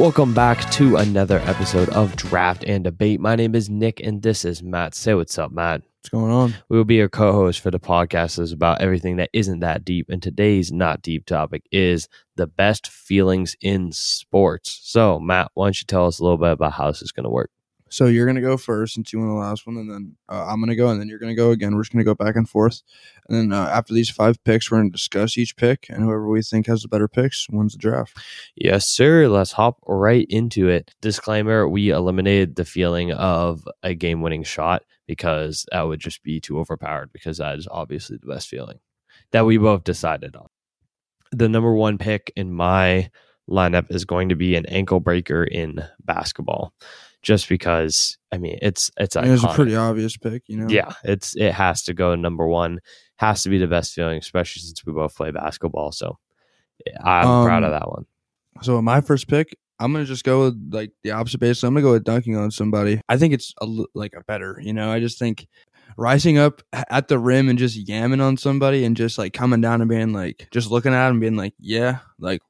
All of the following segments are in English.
Welcome back to another episode of Draft and Debate. My name is Nick, and this is Matt. Say what's up, Matt. What's going on? We will be your co host for the podcast is about everything that isn't that deep. And today's not deep topic is the best feelings in sports. So, Matt, why don't you tell us a little bit about how this is going to work? So you're gonna go first since you won the last one, and then uh, I'm gonna go, and then you're gonna go again. We're just gonna go back and forth, and then uh, after these five picks, we're gonna discuss each pick, and whoever we think has the better picks wins the draft. Yes, sir. Let's hop right into it. Disclaimer we eliminated the feeling of a game winning shot because that would just be too overpowered because that is obviously the best feeling that we both decided on. The number one pick in my lineup is going to be an ankle breaker in basketball just because I mean it's it's I mean, it's a pretty obvious pick, you know. Yeah, it's it has to go number one. Has to be the best feeling, especially since we both play basketball. So I'm proud of Um, that one. So my first pick, I'm gonna just go with like the opposite base. I'm gonna go with dunking on somebody. I think it's a, like a better, you know. I just think rising up at the rim and just yamming on somebody and just like coming down and being like, just looking at him, being like, yeah, like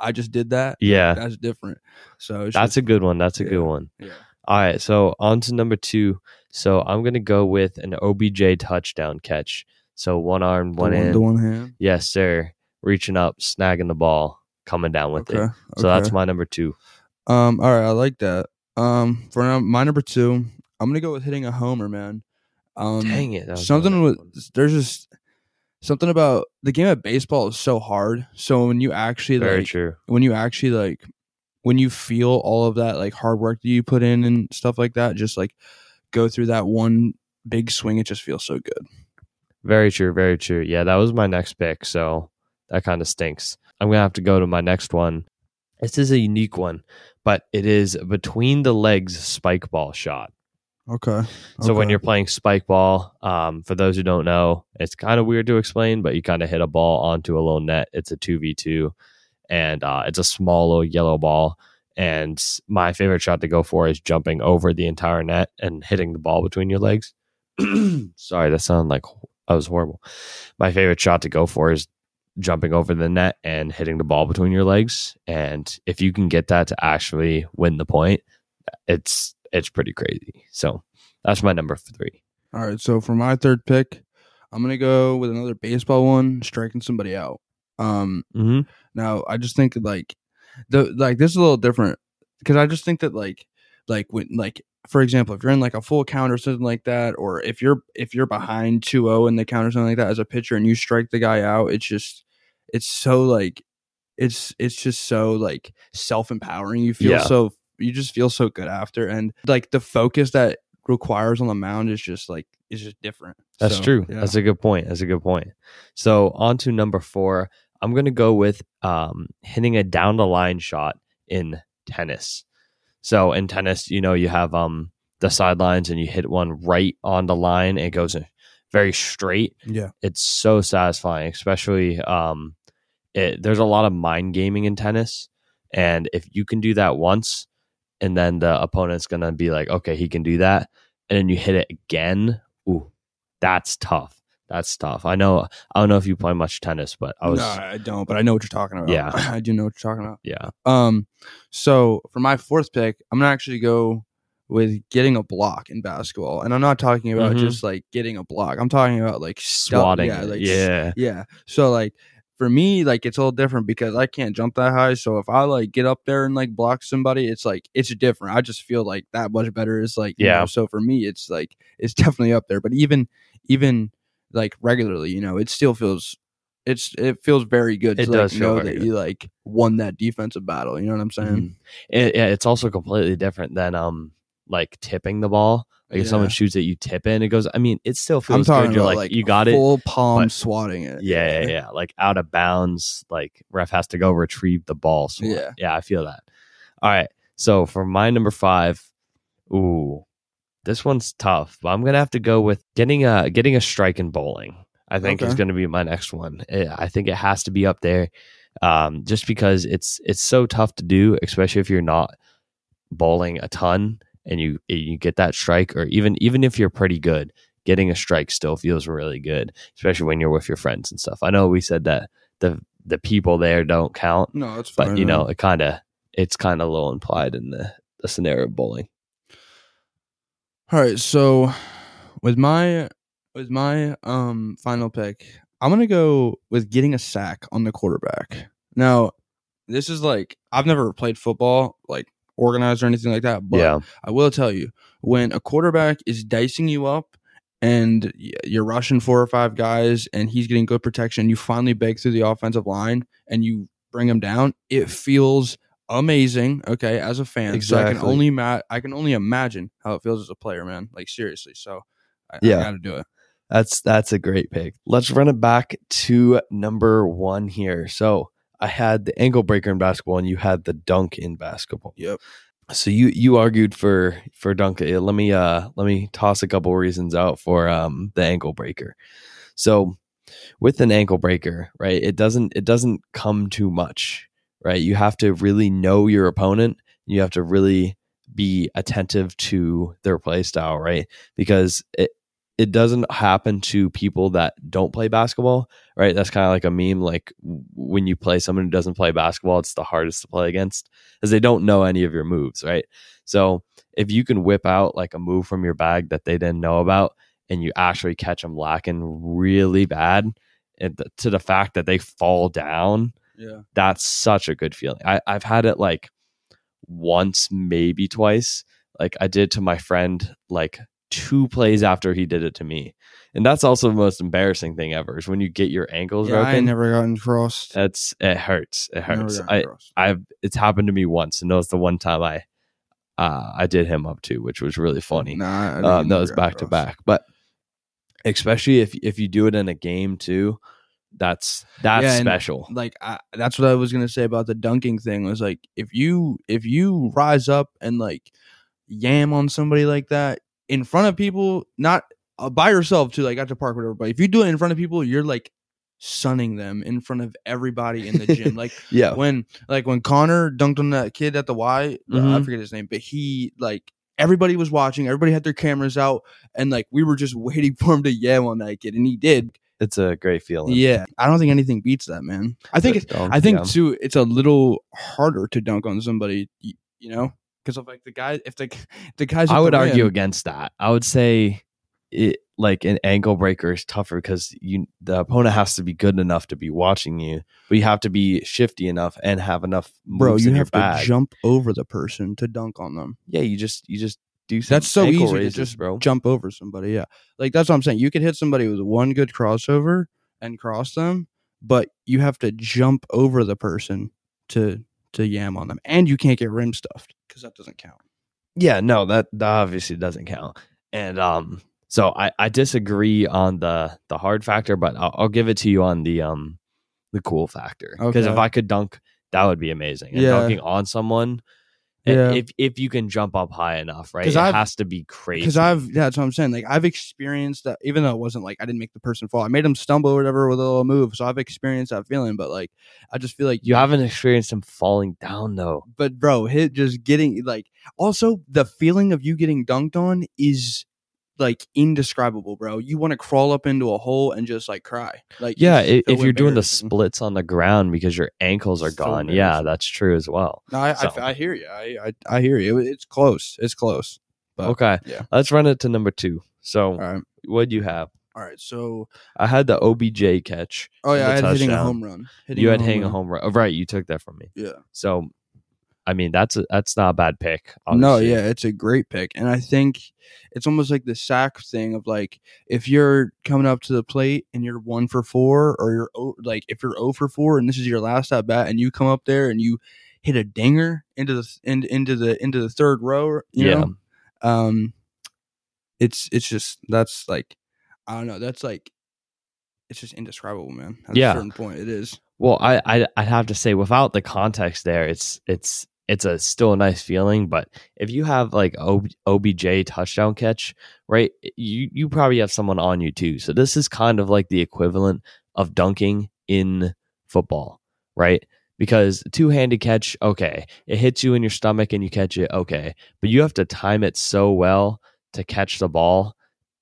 i just did that. Yeah, That's different. So that's just, a good one. That's a yeah. good one. yeah. All right, so on to number two. So I'm gonna go with an OBJ touchdown catch. So one arm, one hand. one hand. Yes, sir. Reaching up, snagging the ball, coming down with Okay. it. So that's my number two. Um. All right. I like that. Um. For now, my number two, I'm gonna go with hitting a homer, man. Um. Dang it! Something with one. there's just something about the game of baseball is so hard. So when you actually very like true. when you actually like when you feel all of that like hard work that you put in and stuff like that, just like go through that one big swing, it just feels so good. Very true. Very true. Yeah, that was my next pick. So that kind of stinks. I'm gonna have to go to my next one. This is a unique one, but it is between the legs spike ball shot. Okay. So when you're playing spike ball, um, for those who don't know, it's kind of weird to explain, but you kind of hit a ball onto a little net. It's a two v two, and uh, it's a small little yellow ball. And my favorite shot to go for is jumping over the entire net and hitting the ball between your legs. Sorry, that sounded like I was horrible. My favorite shot to go for is jumping over the net and hitting the ball between your legs. And if you can get that to actually win the point, it's it's pretty crazy. So that's my number three. All right, so for my third pick, I'm gonna go with another baseball one, striking somebody out. Um, Mm-hmm. now I just think like the like this is a little different because I just think that like like when like for example, if you're in like a full count or something like that, or if you're if you're behind 2-0 in the count or something like that as a pitcher and you strike the guy out, it's just it's so like it's it's just so like self empowering. You feel Yeah. so you just feel so good after, and like the focus that requires on the mound is just like is just different. That's So, true. yeah. That's a good point. That's a good point. So on to number four. I'm gonna go with um, hitting a down the line shot in tennis. So in tennis, you know, you have um, the sidelines and you hit one right on the line. And it goes in very straight. yeah. It's so satisfying, especially um, it, there's a lot of mind gaming in tennis, and if you can do that once, and then the opponent's gonna be like, okay, he can do that, and then you hit it again. Ooh, that's tough. That's tough. I know. I don't know if you play much tennis, but I was. no, I don't, but I know what you're talking about. Yeah. I do know what you're talking about. Yeah. Um, so for my fourth pick, I'm gonna actually go with getting a block in basketball, and I'm not talking about Mhm. just like getting a block. I'm talking about like stuff- Swatting. Yeah, like yeah. yeah. So like for me, like it's a little different because I can't jump that high. So if I like get up there and like block somebody, it's like it's different. I just feel like that much better. Is like Yeah. know, so for me, it's like it's definitely up there. But even even like regularly, you know, it still feels it's it feels very good It to like, does feel know that good. you like won that defensive battle. You know what I'm saying? Mhm. It, yeah, it's also completely different than um like tipping the ball. Like if someone shoots it, you tip it, and it goes. I mean, it still I'm feels talking good. You're about like, you got it. full palm but- swatting it. Yeah, yeah, yeah. Like out of bounds. Like ref has to go retrieve the ball. So Yeah. yeah, I feel that. All right. So for my number five, ooh, this one's tough, but I'm gonna have to go with getting a getting a strike in bowling. I think is Okay. to be my next one. Eh, I think it has to be up there, um, just because it's it's so tough to do, especially if you're not bowling a ton and you you get that strike, or even even if you're pretty good, getting a strike still feels really good, especially when you're with your friends and stuff. I know we said that the the people there don't count, No, it's but you know it kind of it's kind of a little implied in the, the scenario of bowling. All right, so with my with my um final pick, I'm gonna go with getting a sack on the quarterback. Now, this is like I've never played football, like organized or anything like that, but yeah. I will tell you when a quarterback is dicing you up and you're rushing four or five guys and he's getting good protection, you finally break through the offensive line and you bring him down. It feels amazing. Okay, as a fan, so I can only ma- I can only imagine how it feels as a player, man. Like seriously, so I, Yeah. I got to do it. That's that's a great pick. Let's run it back to number one here. So I had the ankle breaker in basketball, and you had the dunk in basketball. Yep. So you you argued for for dunk. Uh, Let me uh let me toss a couple reasons out for um the ankle breaker. So with an ankle breaker, right? It doesn't it doesn't come too much, right? You have to really know your opponent. You have to really be attentive to their play style, right? Because it it doesn't happen to people that don't play basketball, right? That's kind of like a meme. Like when you play someone who doesn't play basketball, it's the hardest to play against because they don't know any of your moves, right? So if you can whip out like a move from your bag that they didn't know about, and you actually catch them lacking really bad, eh, th- to the fact that they fall down, Yeah. that's such a good feeling. I, I've had it like once, maybe twice. Like I did to my friend like two plays after he did it to me. And that's also the most embarrassing thing ever is when you get your ankles Yeah, I broken. ain't never gotten crossed. that's it hurts. It hurts. I, crossed. I've it's happened to me once, and that was the one time I uh I did him up too, which was really funny. Nah, I Um, that was back to back. But especially if if you do it in a game too, that's that's Yeah, special. like I, that's what I was gonna say about the dunking thing was like if you if you rise up and like yam on somebody like that in front of people, not uh, by yourself too, like at the park, whatever. But if you do it in front of people, you're like sunning them in front of everybody in the gym. like yeah. when like when Connor dunked on that kid at the Y, uh, I Mhm. forget his name, but he like everybody was watching, everybody had their cameras out, and like we were just waiting for him to yam on that kid, and he did. It's a great feeling. Yeah, I don't think anything beats that, man. I think it's, Dunk, I think yeah. too, it's a little harder to dunk on somebody, you know, because of like the guy. If the the guys, I would argue rim- against that. I would say it like an ankle breaker is tougher because you the opponent has to be good enough to be watching you, but you have to be shifty enough and have enough bro, you in your have to bag. jump over the person to dunk on them. Yeah, you just you just do some That's so easy raises, to just bro. jump over somebody. Yeah, like that's what I'm saying. You could hit somebody with one good crossover and cross them, but you have to jump over the person to to yam on them, and you can't get rim stuffed because that doesn't count. Yeah, no, that, that obviously doesn't count. And um, so I, I disagree on the the hard factor, but I'll, I'll give it to you on the um the cool factor. Because if I could dunk, that would be amazing. And Yeah. dunking on someone, Yeah. if if you can jump up high enough, right? It I've- has to be crazy. because I've yeah, that's what I'm saying. Like I've experienced that, even though it wasn't like I didn't make the person fall, I made him stumble or whatever with a little move. So I've experienced that feeling. But like, I just feel like you haven't experienced him falling down though. But bro, hit just getting like also the feeling of you getting dunked on is like indescribable, bro. You want to crawl up into a hole and just like cry. Like Yeah, if, if you're doing the splits on the ground because your ankles are So gone, yeah, that's true as well. No, I, So- I, I hear you. I, I I hear you. It- It's close. It's close. But, okay, yeah. let's run it to number two. So, right. what do you have? All right. So I had the OBJ catch. oh yeah, I had hitting a home run. Hitting you had hitting a home run. Oh, right, you took that from me. Yeah. So, I mean, that's a, that's not a bad pick. No, yeah, it's a great pick. And I think it's almost like the sack thing of like if you're coming up to the plate and you're one for four, or you're like if you're 0 for four and this is your last at bat and you come up there and you hit a dinger into the in, into the into the third row, you Yeah. know, um, it's it's just that's like I don't know, that's like it's just indescribable, man. At Yeah. a certain point, it is. Well, I, I I'd have to say without the context there, it's it's it's a still a nice feeling. But if you have like OB, OBJ touchdown catch, right, you you probably have someone on you too. So this is kind of like the equivalent of dunking in football, right? Because two handed catch, okay, it hits you in your stomach and you catch it, okay, but you have to time it so well to catch the ball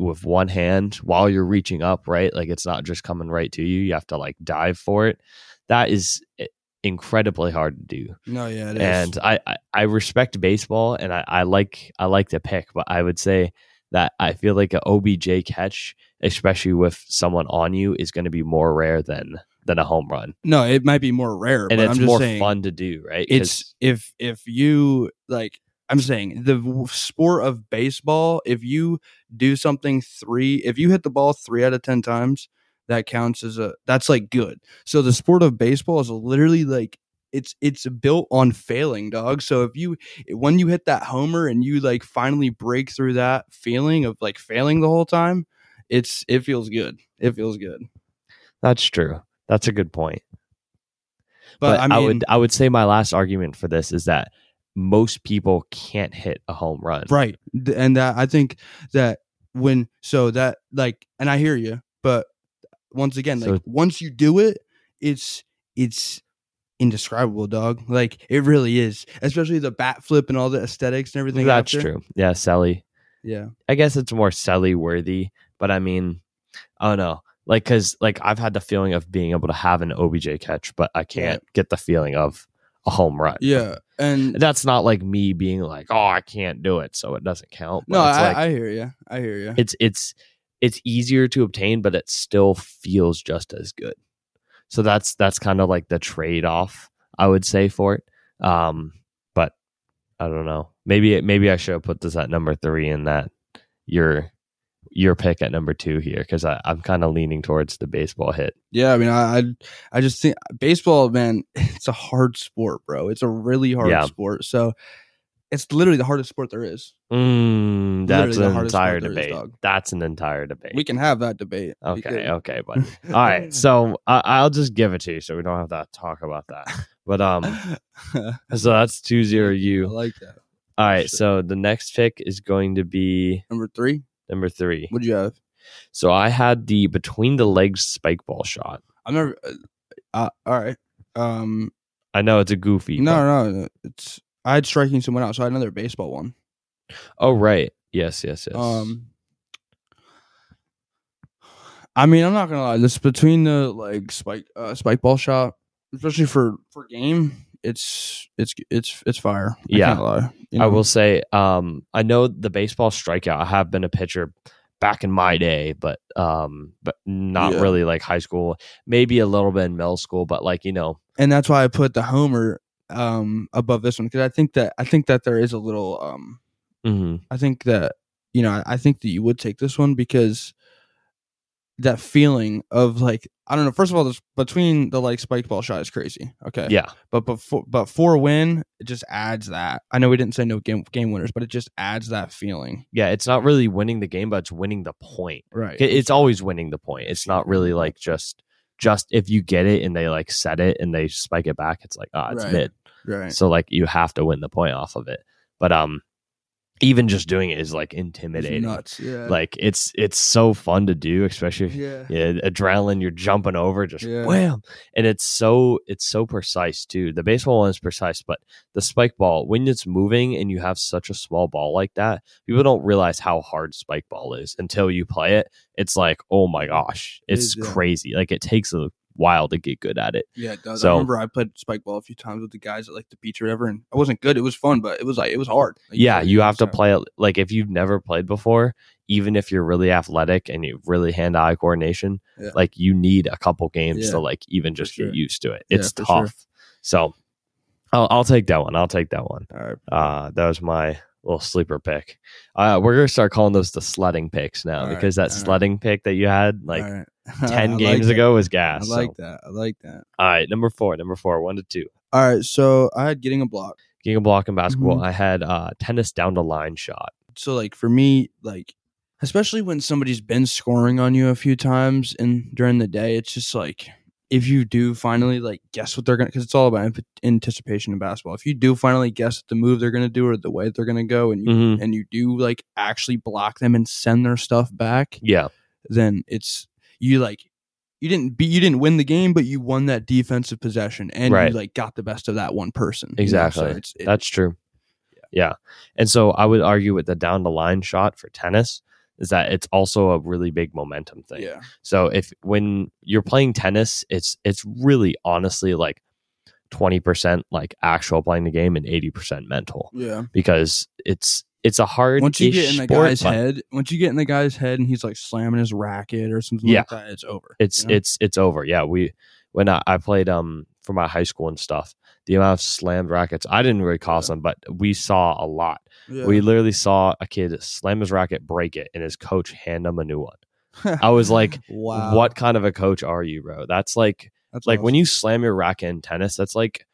with one hand while you're reaching up, right? Like it's not just coming right to you. You have to like dive for it. That is it- incredibly hard to do. No, yeah, it is. and I, I I respect baseball and I, I like I like to pick, but I would say that I feel like an OBJ catch, especially with someone on you, is going to be more rare than than a home run, no, it might be more rare, and but it's I'm just more saying fun to do, right? it's if if you like i'm saying the w- sport of baseball if you do something three if you hit the ball three out of ten times that counts as a that's like good so the sport of baseball is literally like it's it's built on failing dog so if you when you hit that homer and you like finally break through that feeling of like failing the whole time it's it feels good it feels good that's true. That's a good point. but, But, i mean would I would say my last argument for this is that most people can't hit a home run. right and that i think that when so that like and i hear you but once again like So- once you do it it's it's indescribable dog like it really is especially the bat flip and all the aesthetics and everything That's after. true. Yeah, Sally. yeah I guess it's more Sally worthy, but I mean, I don't know. Like, cause like I've had the feeling of being able to have an OBJ catch, but I can't get the feeling of a home run. yeah and That's not like me being like, oh, I can't do it, so it doesn't count. No I, like, I hear you i hear you it's it's it's easier to obtain, but it still feels just as good. So that's that's kind of like the trade off, I would say for it. Um, but I don't know. Maybe maybe I should have put this at number three and that your your pick at number two here because I'm kind of leaning towards the baseball hit. yeah i mean I, I i just think baseball man it's a hard sport bro it's a really hard Yeah. sport so it's literally the hardest sport there is Mm, that's an entire is, debate. dog. That's an entire debate. we can have that debate okay, because- okay, but all right. So I, I'll just give it to you, so we don't have to talk about that. But um, so that's two zero I you. like that. All right. Sure. So the next pick is going to be Number three, number three. what'd you have? So I had the between the legs spike ball shot. I'm never. Uh, uh, all right. Um. I know it's a goofy. No, but- no, no. It's I had striking someone out, so I had another baseball one. Oh right. Yes. Yes. Yes. Um. I mean, I'm not gonna lie. This between the like spike uh, spike ball shot, especially for for game, it's it's it's it's fire. I Yeah. lie. You I will say, um, I know the baseball strikeout. I have been a pitcher back in my day, but um, but not Yeah. really like high school. Maybe a little bit in middle school, but like you know, and that's why I put the homer um above this one because I think that I think that there is a little um mhm. I think that you know, I, I think that you would take this one because that feeling of like I don't know. First of all, this between the like spike ball shot is crazy. Okay, yeah, but before but for win, it just adds that. I know we didn't say no game game winners, but it just adds that feeling. yeah. It's not really winning the game, but it's winning the point. Right. It's always winning the point. It's not really like just just if you get it and they like set it and they spike it back. It's like ah, it's Right. mid. right. So like you have to win the point off of it. But um, even just doing it is like It's intimidating. nuts. Yeah. Like it's it's so fun to do, especially if yeah. yeah, adrenaline, you're jumping over, just Yeah. wham, and it's so it's so precise too. The baseball one is precise, but the spike ball, when it's moving and you have such a small ball like that, people don't realize how hard spike ball is until you play it. It's like, oh my gosh, It it's is, crazy. Like it takes a while to get good at it. Yeah, it does. So- I remember I played spike ball a few times with the guys at like the beach or whatever, and I wasn't good. It was fun, but it was like it was hard. Like, yeah, you have to hard. play it like if you've never played before, even if you're really athletic and you really hand eye coordination, Yeah. like you need a couple games Yeah, to like even just sure. get used to it. Yeah, It's sure. tough. So I'll, I'll take that one. I'll take that one. All right. Uh, that was my little sleeper pick. Uh, we're gonna start calling those the sledding picks now All right, because that all right. sledding pick that you had like right. ten I like games that. ago was gas. I like so. that. I like that. All right, number four, number four, one to two. All right, so I had getting a block. Getting a block in basketball. Mhm. I had uh, tennis down the line shot. So like for me, like especially when somebody's been scoring on you a few times and during the day, it's just like if you do finally like guess what they're gonna because it's all about ant- anticipation in basketball. If you do finally guess the move they're gonna do or the way they're gonna go, and you Mhm. and you do like actually block them and send their stuff back, Yeah, then it's you like you didn't be you didn't win the game, but you won that defensive possession and Right. you like got the best of that one person. you know? Exactly. So it, That's true. Yeah. And so I would argue with the down the line shot for tennis is that it's also a really big momentum thing. yeah. So if when you're playing tennis, it's it's really honestly like 20% like actual playing the game and 80% mental Yeah. because it's it's a hard Once you get in the sport, guy's but head, once you get in the guy's head and he's like slamming his racket or something Yeah. like that, it's over. it's you know? it's it's over. Yeah, we when I, I played um for my high school and stuff, the amount of slammed rackets I didn't really cause Yeah. them, but we saw a lot. Yeah. We literally saw a kid slam his racket, break it, and his coach hand him a new one. I was like, wow. "What kind of a coach are you, bro?" That's like That's like when you slam your racket in tennis. That's like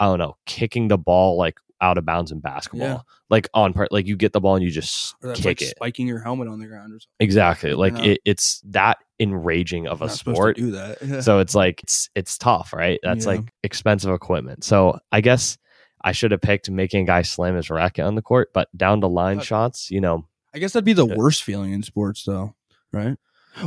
I don't know, kicking the ball like out of bounds in basketball. Yeah. Like on part, like you get the ball and you just kick like it. spiking your helmet on the ground or something. Exactly. Like it, it's that enraging of a sport. to do that. So it's like it's it's tough, right? That's Yeah. like expensive equipment. So I guess I should have picked making a guy slam his racket on the court, but down the line But- shots, you know, I guess that'd be the Yeah. worst feeling in sports, though, right?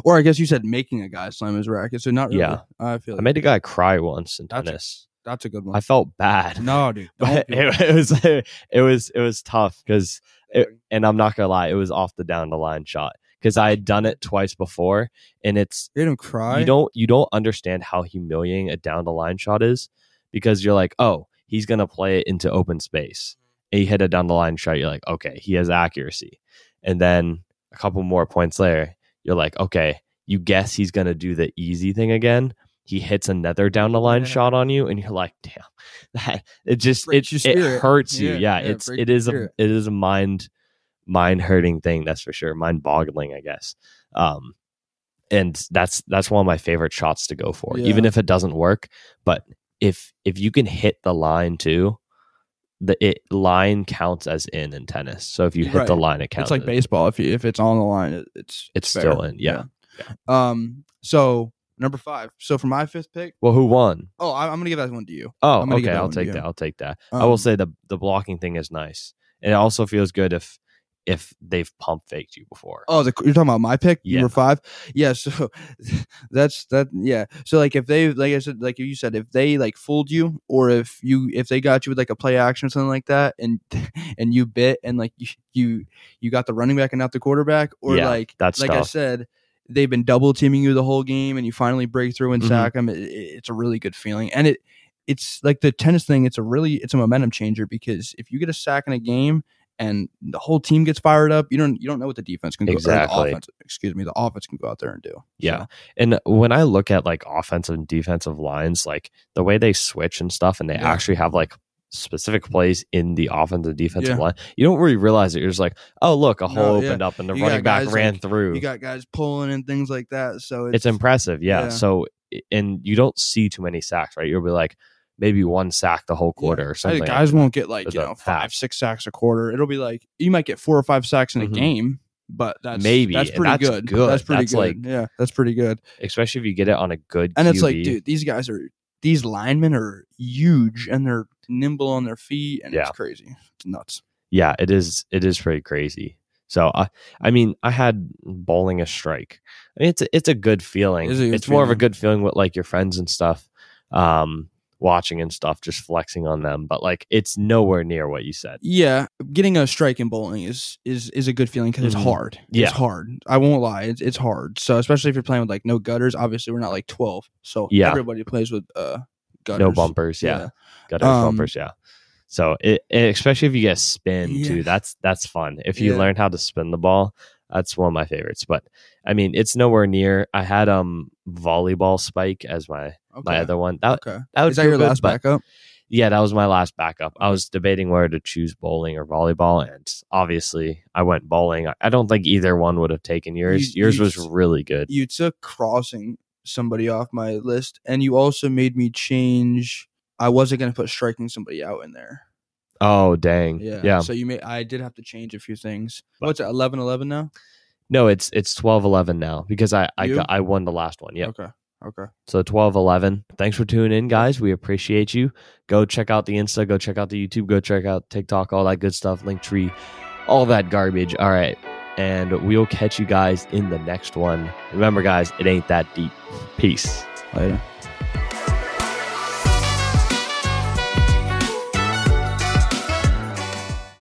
Or I guess you said making a guy slam his racket, so not really. Yeah. I feel I made a guy cry once in That's- tennis. that's a good one. I felt bad. no, dude, but it, it. it was it was it was tough because and I'm not gonna lie, it was off the down the line shot because I had done it twice before, and it's You made him cry. you don't you don't understand how humiliating a down the line shot is because you're like, oh, he's gonna play it into open space. And you hit a down the line shot, you're like, okay, he has accuracy, and then a couple more points later, you're like, okay, you guess he's gonna do the easy thing again. He hits another down the line Yeah. shot on you, and you're like, damn, that it just it, it hurts you. Yeah, Yeah, yeah, it's it a it is a mind mind hurting thing that's for sure mind boggling i guess um and that's that's one of my favorite shots to go for even if it doesn't work but if if you can hit the line too the it line counts as in in tennis so if you hit the line it counts It's like as- baseball. If you, if it's on the line, it, it's It's fair. still in, yeah. Um. So number five. So for my fifth pick. well who won Oh, I, I'm gonna give that one to you. oh I'm gonna give okay i'll take that i'll take that i will Um, say the the blocking thing is nice and it also feels good if if they've pump faked you before Oh, the, you're talking about my pick, Yeah. number five. Yeah, so that's that. Yeah, so like if they, like I said, like you said, if they like fooled you, or if you, if they got you with like a play action or something like that, and and you bit, and like you you, you got the running back and not the quarterback, or Yeah, like that's like I said, they've been double teaming you the whole game, and you finally break through and Mhm. sack them. It- it's a really good feeling, and it it's like the tennis thing. It's a really it's a momentum changer because if you get a sack in a game and the whole team gets fired up, you don't you don't know what the defense can go. Exactly. offense, excuse me, the offense can go out there and do. Yeah. So, And when I look at like offensive and defensive lines, like the way they switch and stuff, and they Yeah. actually have like specific plays in the offensive defensive Yeah. line, you don't really realize it. You're just like, oh, look, a No, hole yeah. opened up and the You running back ran like, through. you got guys pulling and things like that. So it's, it's impressive. Yeah. yeah. So, and you don't see too many sacks, right? You'll be like, maybe one sack the whole quarter or I something. think guys won't get like you know five half. six sacks a quarter. It'll be like you might get four or five sacks in a Mhm. game. But that's Maybe, that's pretty that's good. good. That's pretty That's good. like- yeah, that's pretty good. especially if you get it on a good And it's like, dude, these guys are these linemen are huge and they're nimble on their feet, and Yeah. it's crazy. It's nuts. yeah, it is. It is pretty crazy. So I, I mean, I had bowling a strike. I mean, it's a, it's a good feeling. It a it's more of a good feeling with like your friends and stuff, um, watching and stuff, just flexing on them. But like, it's nowhere near what you said. Yeah, getting a strike in bowling is is is a good feeling because Mhm. it's hard. Yeah. it's hard. I won't lie, it's it's hard. So especially if you're playing with like no gutters. Obviously, we're not like twelve, so Yeah. everybody plays with uh gutters. No bumpers. Yeah, gutters, Um, bumpers. Yeah. So it, especially if you get spin Yeah. too, that's that's fun. If you Yeah. learn how to spin the ball, that's one of my favorites. But I mean, it's nowhere near. I had um volleyball spike as my Okay. my other one. That okay. that would Is that your good, last backup? Yeah, that was my last backup. I was debating whether to choose bowling or volleyball, and obviously I went bowling. I- don't think either one would have taken yours. You- yours you was really good. You took crossing somebody off my list, and you also made me change. I wasn't gonna put striking somebody out in there. Oh dang! Yeah. yeah. So you made. I did have to change a few things. But- What's it? Eleven eleven now. No, it's it's 12-11 now because I I, got, I won the last one. Yeah. Okay. Okay. So 12 11. Thanks for tuning in, guys. We appreciate you. Go check out the Insta, go check out the YouTube, go check out TikTok, all that good stuff, Linktree, all that garbage. All right. And we'll catch you guys in the next one. Remember, guys, it ain't that deep. Peace. Later.